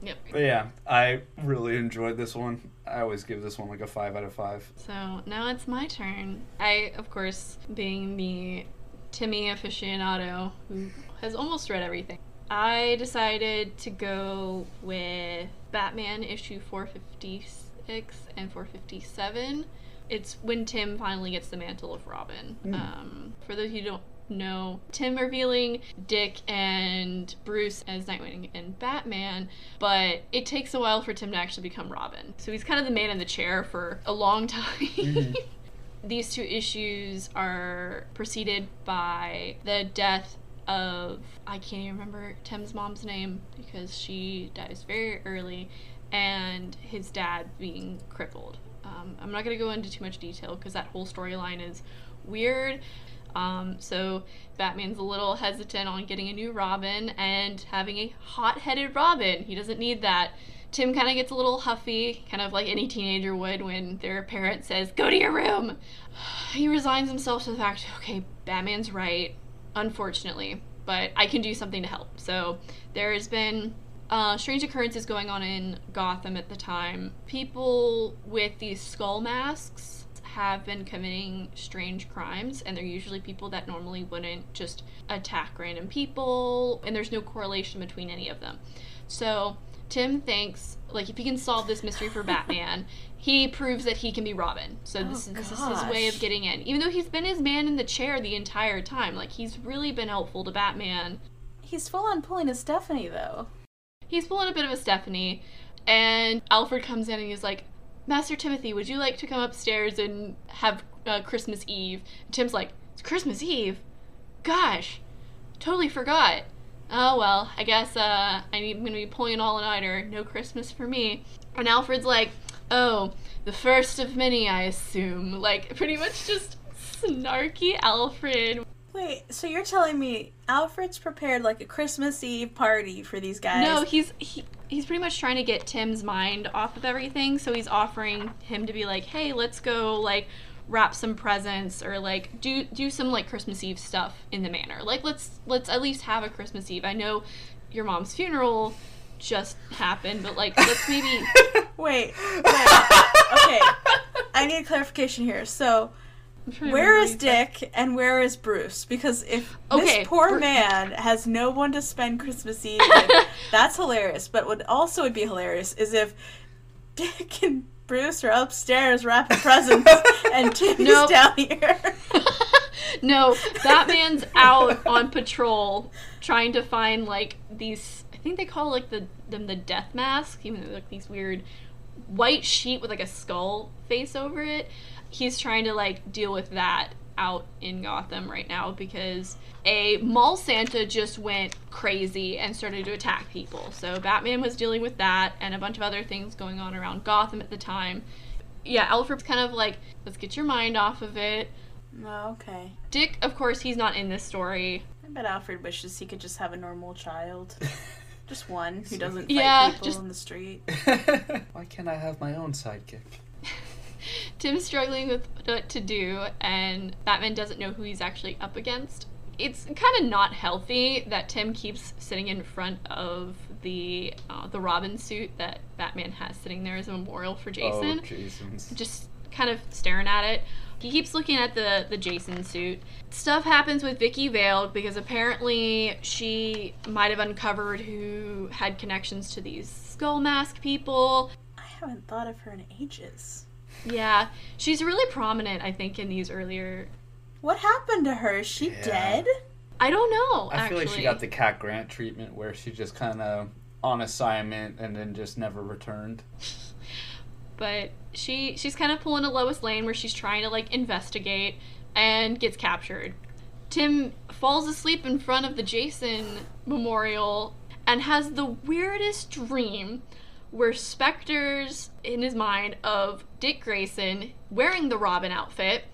Yep. But yeah, I really enjoyed this one. I always give this one like a five out of five. So now it's my turn. I, of course, being the Timmy aficionado who has almost read everything, I decided to go with Batman issue 456 and 457. It's when Tim finally gets the mantle of Robin. Mm. Um, for those who don't know, Tim revealing Dick and Bruce as Nightwing and Batman, but it takes a while for Tim to actually become Robin. So he's kind of the man in the chair for a long time. Mhm. These two issues are preceded by the death of I can't even remember Tim's mom's name because she dies very early, and his dad being crippled. Um, I'm not going to go into too much detail because that whole storyline is weird. Um, so Batman's a little hesitant on getting a new Robin and having a hot-headed Robin. He doesn't need that. Tim kind of gets a little huffy, kind of like any teenager would when their parent says, "Go to your room." He resigns himself to the fact, okay, Batman's right, unfortunately, but I can do something to help. So there's been uh, strange occurrences going on in Gotham at the time. People with these skull masks have been committing strange crimes, and they're usually people that normally wouldn't just attack random people, and there's no correlation between any of them. So Tim thinks, like, if he can solve this mystery for Batman, he proves that he can be Robin. So this, Oh, is this is his way of getting in. Even though he's been his man in the chair the entire time, like he's really been helpful to Batman. He's full on pulling a Stephanie though. He's pulling a bit of a Stephanie, and Alfred comes in and he's like, Master Timothy, would you like to come upstairs and have uh, Christmas Eve? And Tim's like, it's Christmas Eve? Gosh, totally forgot. Oh well, I guess uh, I'm gonna be pulling an all-nighter. No Christmas for me. And Alfred's like, oh, the first of many, I assume. Like, pretty much just snarky Alfred. Wait, so you're telling me Alfred's prepared like a Christmas Eve party for these guys? No, he's he, he's pretty much trying to get Tim's mind off of everything. So he's offering him to be like, "Hey, let's go like wrap some presents or like do do some like Christmas Eve stuff in the manor. Like let's let's at least have a Christmas Eve. I know your mom's funeral just happened, but like let's maybe Wait, wait. okay. I need clarification here. So, I'm trying to where is what he said. Dick and where is Bruce? Because if Okay, this poor Bru- man has no one to spend Christmas Eve with, that's hilarious. But what also would be hilarious is if Dick and Bruce are upstairs wrapping presents and Timmy's Nope. down here. no, Batman's out on patrol trying to find like these. I think they call like the them the death mask, even though like these weird white sheet with like a skull face over it. He's trying to like deal with that out in Gotham right now because a mall Santa just went crazy and started to attack people. So Batman was dealing with that and a bunch of other things going on around Gotham at the time. Yeah, Alfred's kind of like, let's get your mind off of it. Oh, okay. Dick, of course, he's not in this story. I bet Alfred wishes he could just have a normal child. Just one who doesn't fight Yeah, people just- in the street. Why can't I have my own sidekick? Tim's struggling with what to do, and Batman doesn't know who he's actually up against. It's kind of not healthy that Tim keeps sitting in front of the uh, the Robin suit that Batman has sitting there as a memorial for Jason. Oh, Jason's. just kind of staring at it. He keeps looking at the the Jason suit. Stuff happens with Vicky Vale because apparently she might have uncovered who had connections to these skull mask people. I haven't thought of her in ages. Yeah, she's really prominent, I think, in these earlier. What happened to her? Is she Yeah. dead? I don't know. I actually. feel like she got the Cat Grant treatment where she just kind of on assignment and then just never returned. but she she's kind of pulling a Lois Lane where she's trying to like investigate and gets captured. Tim falls asleep in front of the Jason memorial and has the weirdest dream where specters in his mind of Dick Grayson wearing the Robin outfit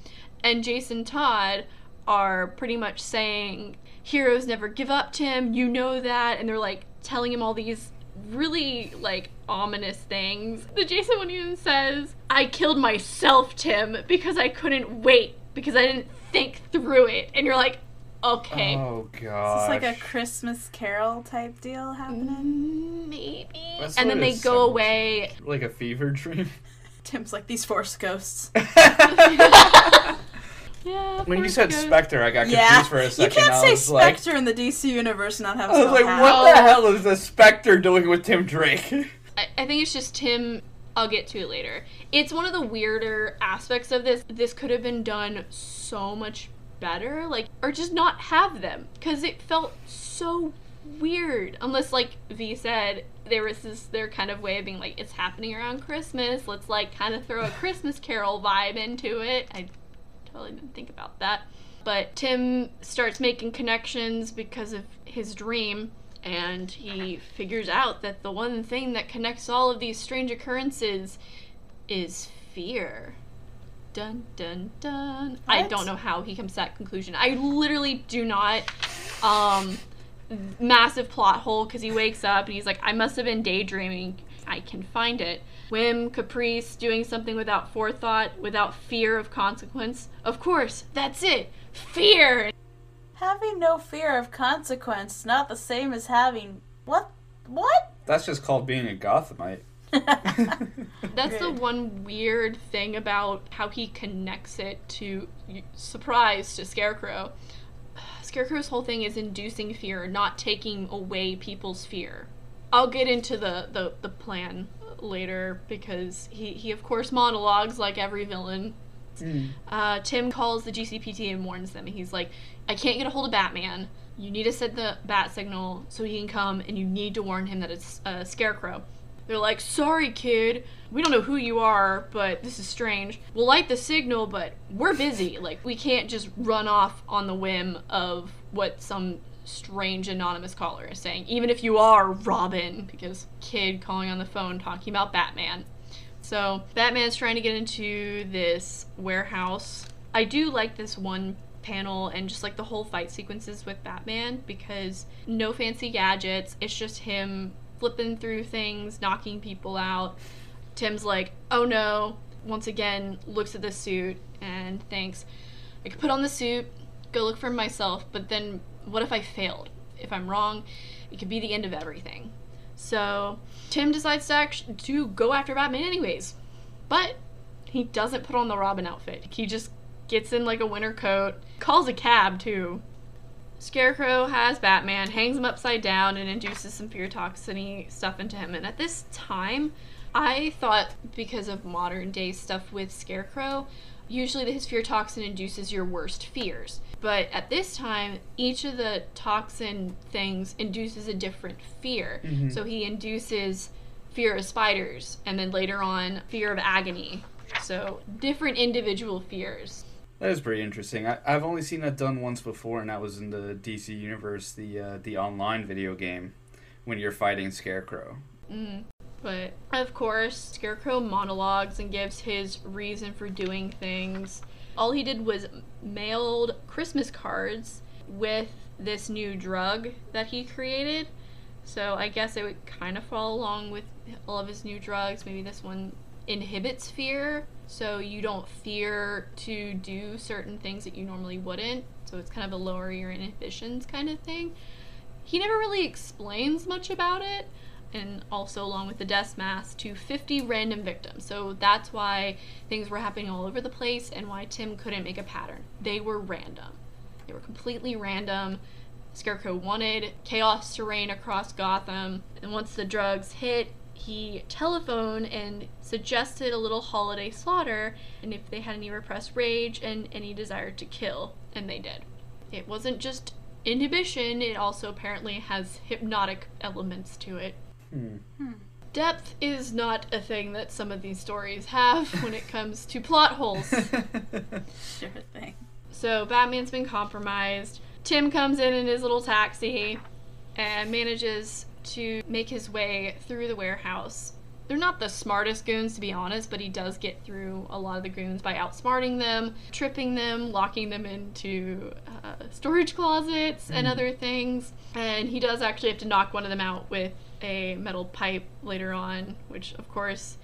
and Jason Todd are pretty much saying heroes never give up Tim you know that and they're like telling him all these really like ominous things. The Jason one even says I killed myself Tim because I couldn't wait because I didn't think through it and you're like okay Oh Is god. this like a Christmas Carol type deal happening? Mm, maybe That's and then they go away like a fever dream. Tim's like these force ghosts. yeah when you said Gump. Spectre, I got confused Yeah, for a you second. can't I say was like, Spectre in the DC universe and not have. I was like, Hat. what the Oh. hell is the Spectre doing with Tim Drake? I, I think it's just Tim. I'll get to it later. It's one of the weirder aspects of this. This could have been done so much better, like, or just not have them, because it felt so weird. Unless, like V said, there was this their kind of way of being like, it's happening around Christmas. Let's like kind of throw a Christmas Carol vibe into it. I totally didn't think about that. But Tim starts making connections because of his dream, and he figures out that the one thing that connects all of these strange occurrences is fear. Dun dun dun. I don't know how he comes to that conclusion. I literally do not. Um, massive plot hole because he wakes up and he's like, I must have been daydreaming. I can find it. Whim, caprice, doing something without forethought, without fear of consequence. Of course, that's it. Fear. Having no fear of consequence not the same as having what? What? That's just called being a Gothamite. That's the one weird thing about how he connects it to surprise to Scarecrow. Scarecrow's whole thing is inducing fear, not taking away people's fear. I'll get into the, the, the plan later because he, he of course monologues like every villain. Uh, Tim calls the GCPD and warns them. He's like, I can't get a hold of Batman. You need to send the bat signal so he can come, and you need to warn him that it's a scarecrow. They're like, sorry, kid. We don't know who you are, but this is strange. We'll light the signal, but we're busy. Like, we can't just run off on the whim of what some strange anonymous caller is saying, even if you are Robin, because kid calling on the phone talking about Batman. So Batman's trying to get into this warehouse. I do like this one panel and just like the whole fight sequences with Batman because no fancy gadgets. It's just him flipping through things, knocking people out. Tim's like, "Oh no." Once again, looks at the suit and thinks, "I could put on the suit, go look for myself, but then what if I failed? If I'm wrong, it could be the end of everything." So Tim decides to to go after Batman anyways, but he doesn't put on the Robin outfit. He just gets in like a winter coat, calls a cab too. Scarecrow has Batman, hangs him upside down, and induces some fear toxiny stuff into him. And at this time, I thought because of modern day stuff with Scarecrow, usually his fear toxin induces your worst fears. But at this time, each of the toxin things induces a different fear. Mm-hmm. So he induces fear of spiders, and then later on, fear of agony. So different individual fears. That is pretty interesting. I, I've only seen that done once before, and that was in the DC Universe, the uh, the online video game, when you're fighting Scarecrow. Mm. But of course, Scarecrow monologues and gives his reason for doing things. All he did was mailed Christmas cards with this new drug that he created. So I guess it would kind of fall along with all of his new drugs. Maybe this one inhibits fear, so you don't fear to do certain things that you normally wouldn't. So it's kind of a lower your inhibitions kind of thing. He never really explains much about it, and also along with the death mask to 50 random victims. So that's why things were happening all over the place and why Tim couldn't make a pattern. They were random. They were completely random. Scarecrow wanted chaos to reign across Gotham, and once the drugs hit, he telephoned and suggested a little holiday slaughter, and if they had any repressed rage and any desire to kill, and they did. It wasn't just inhibition, it also apparently has hypnotic elements to it. Hmm. Depth is not a thing that some of these stories have when it comes to plot holes. Sure thing. So Batman's been compromised. Tim comes in in his little taxi and manages to make his way through the warehouse. They're not the smartest goons, to be honest, but he does get through a lot of the goons by outsmarting them, tripping them, locking them into uh, storage closets and Mhm. other things. And he does actually have to knock one of them out with a metal pipe later on, which, of course,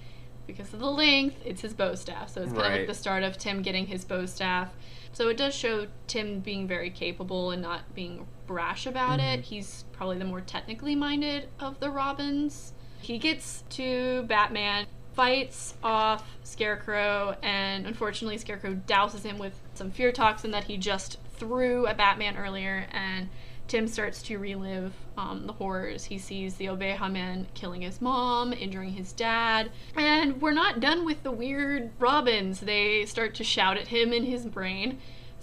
because of the length, it's his bow staff. So it's kind of like the start of Tim getting his bow staff. So it does show Tim being very capable and not being brash about it. He's probably the more technically minded of the Robins. He gets to Batman, fights off Scarecrow, and unfortunately, Scarecrow douses him with some fear toxin that he just threw at Batman earlier, and Tim starts to relive um, the horrors. He sees the Obeah Man killing his mom, injuring his dad, and we're not done with the weird Robins. They start to shout at him in his brain,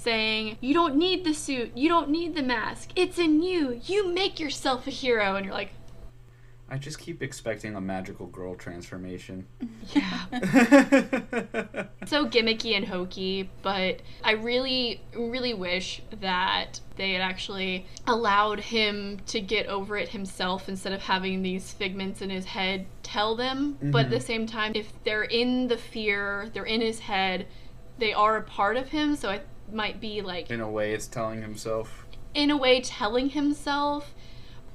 saying, You don't need the suit, you don't need the mask, it's in you, you make yourself a hero. And you're like, I just keep expecting a magical girl transformation. Yeah. so gimmicky and hokey, but I really, really wish that they had actually allowed him to get over it himself instead of having these figments in his head tell them. But at the mm-hmm. same time, if they're in the fear, they're in his head, they are a part of him, so it might be like In a way, it's telling himself. in a way telling himself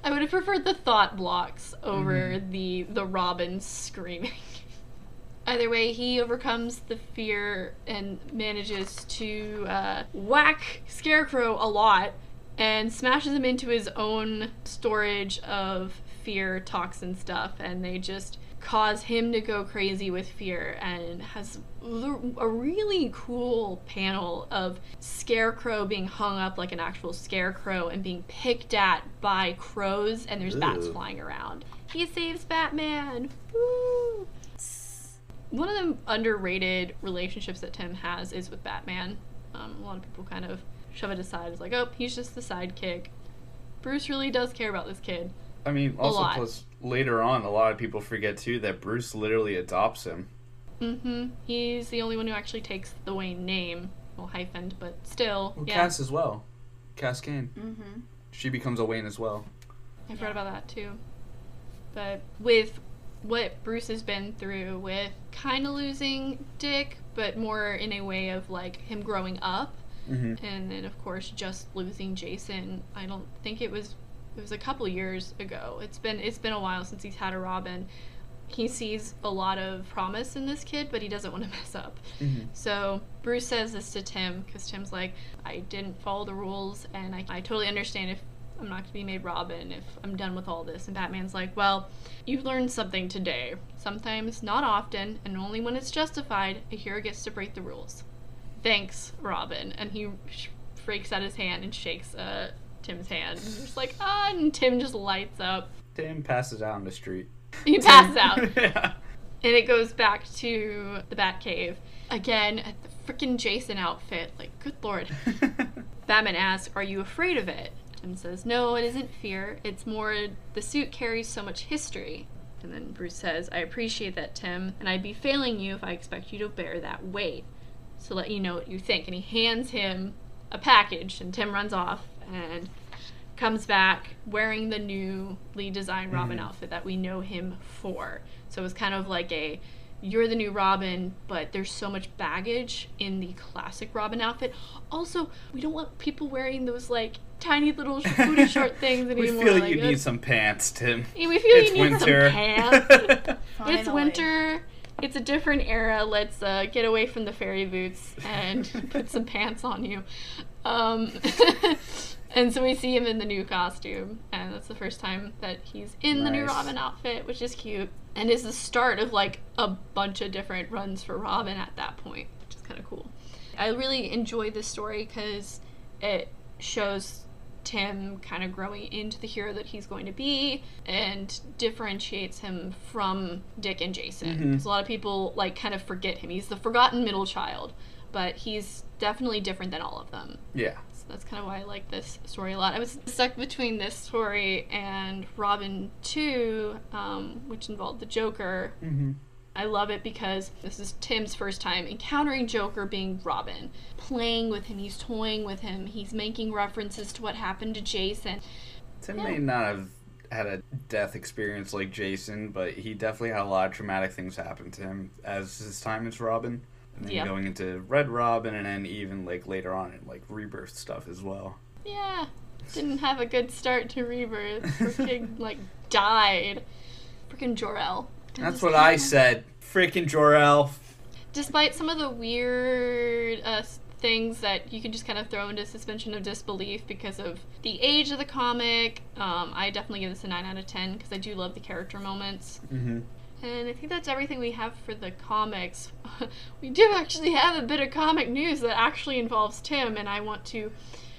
I would have preferred the thought blocks over the the robin screaming. Either way, he overcomes the fear and manages to uh, whack Scarecrow a lot and smashes him into his own storage of fear toxin stuff, and they just cause him to go crazy with fear and has a really cool panel of Scarecrow being hung up like an actual scarecrow and being picked at by crows, and there's bats flying around. He saves Batman! Woo! One of the underrated relationships that Tim has is with Batman. Um, a lot of people kind of shove it aside as like, oh, he's just the sidekick. Bruce really does care about this kid. I mean, also lot. plus later on, a lot of people forget too that Bruce literally adopts him. Mm-hmm. He's the only one who actually takes the Wayne name. Well, hyphened, but still. Well, yeah. Cass as well. Cass Cain. Mm-hmm. She becomes a Wayne as well. I forgot about that too. But with what Bruce has been through with kind of losing Dick, but more in a way of like him growing up, Mm-hmm. and then of course just losing Jason. I don't think it was it was a couple years ago. It's been it's been a while since he's had a Robin. He sees a lot of promise in this kid, but he doesn't want to mess up. Mm-hmm. So Bruce says this to Tim because Tim's like, I didn't follow the rules, and I, I totally understand if I'm not going to be made Robin if I'm done with all this. And Batman's like, Well, you've learned something today. Sometimes, not often, and only when it's justified, a hero gets to break the rules. Thanks, Robin. And he sh- freaks out his hand and shakes uh, Tim's hand. And he's like, Ah, and Tim just lights up. Tim passes out on the street. He passes out. yeah. And it goes back to the Batcave. Again, at the freaking Jason outfit. Like, good lord. Batman asks, Are you afraid of it? Tim says, No, it isn't fear. It's more the suit carries so much history. And then Bruce says, I appreciate that, Tim, and I'd be failing you if I expect you to bear that weight. So let you know what you think. And he hands him a package, and Tim runs off and comes back wearing the newly designed Robin Mhm. outfit that we know him for. So it was kind of like a you're the new Robin, but there's so much baggage in the classic Robin outfit. Also, we don't want people wearing those like tiny little sh- booty short things anymore. we feel like, you need some pants, Tim. we feel it's you need winter. some pants. it's winter. It's a different era. Let's uh, get away from the fairy boots and put some pants on you. Um, and so we see him in the new costume, and that's the first time that he's in the new Robin outfit, which is cute, and is the start of like a bunch of different runs for Robin at that point, which is kind of cool. I really enjoy this story because it shows Tim kind of growing into the hero that he's going to be and differentiates him from Dick and Jason. Mhm. 'Cause a lot of people like kind of forget him. He's the forgotten middle child, but he's definitely different than all of them. Yeah. That's kind of why I like this story a lot. I was stuck between this story and Robin 2, um, which involved the Joker. Mm-hmm. I love it because this is Tim's first time encountering Joker being Robin, playing with him, he's toying with him, he's making references to what happened to Jason. Tim Yeah. may not have had a death experience like Jason, but he definitely had a lot of traumatic things happen to him as his time as Robin. And then Yep. going into Red Robin and then even like later on in like rebirth stuff as well. Yeah, didn't have a good start to Rebirth. Freaking, like, died. Freaking Jor-El. That's what I said. Freaking Jor-El. despite some of the weird uh, things that you can just kind of throw into suspension of disbelief because of the age of the comic, um, I definitely give this a 9 out of 10 because I do love the character moments. Mm-hmm. And I think that's everything we have for the comics. we do actually have a bit of comic news that actually involves Tim, and I want to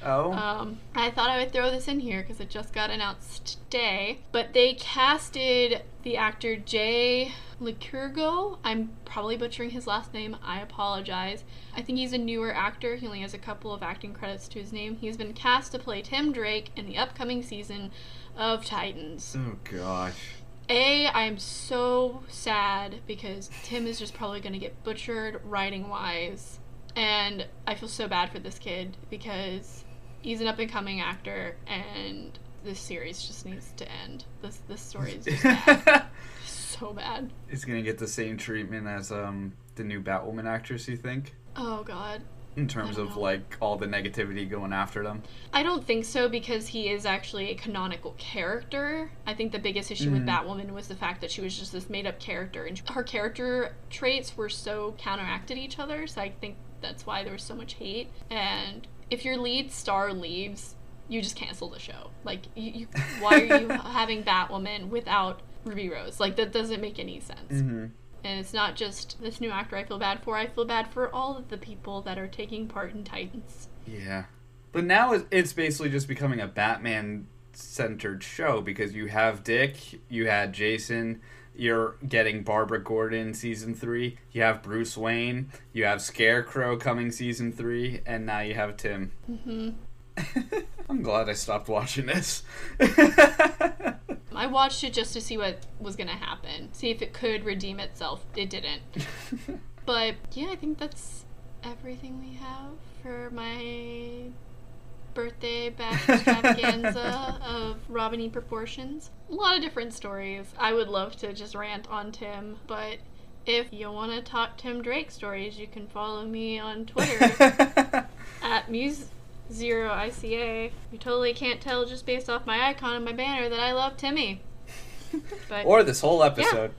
Oh. um, I thought I would throw this in here because it just got announced today. But they casted the actor Jay Lycurgo. I'm probably butchering his last name. I apologize. I think he's a newer actor. He only has a couple of acting credits to his name. He's been cast to play Tim Drake in the upcoming season of Titans. oh gosh. A, I'm so sad because Tim is just probably going to get butchered writing wise. And I feel so bad for this kid because he's an up and coming actor and this series just needs to end. This this story is just bad. so bad. He's gonna get the same treatment as um the new Batwoman actress. You think? Oh god. In terms of know. like all the negativity going after them. I don't think so because he is actually a canonical character. I think the biggest issue with Mhm. Batwoman was the fact that she was just this made up character and her character traits were so counteracted each other. So I think that's why there was so much hate. And if your lead star leaves, you just cancel the show. Like, you, you why are you having Batwoman without Ruby Rose? Like, that doesn't make any sense. Mm-hmm. And it's not just this new actor I feel bad for. I feel bad for all of the people that are taking part in Titans. Yeah. But now it's basically just becoming a Batman centered show because you have Dick, you had Jason, you're getting Barbara Gordon season three, you have Bruce Wayne, you have Scarecrow coming season three, and now you have Tim. hmm I'm glad I stopped watching this. I watched it just to see what was gonna happen, see if it could redeem itself. It didn't. But yeah, I think that's everything we have for my birthday bash extravaganza of Robin E. proportions. A lot of different stories. I would love to just rant on Tim, but if you want to talk Tim Drake stories, you can follow me on Twitter at Muse Zero ICA. You totally can't tell just based off my icon and my banner that I love Timmy. But or this whole episode.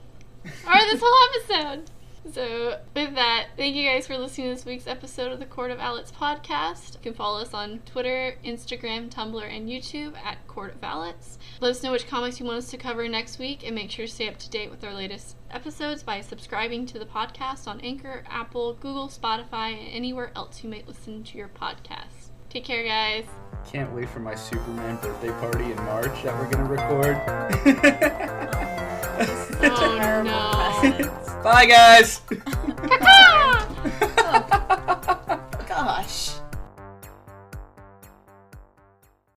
or this whole episode. So, with that, thank you guys for listening to this week's episode of the Court of Owlets podcast. You can follow us on Twitter, Instagram, Tumblr, and YouTube at Court of Owlets. Let us know which comics you want us to cover next week, and make sure to stay up to date with our latest episodes by subscribing to the podcast on Anchor, Apple, Google, Spotify, and anywhere else you might listen to your podcast. Take care, guys. Can't wait for my Superman birthday party in March that we're gonna record. oh, no. Bye, guys. oh, gosh.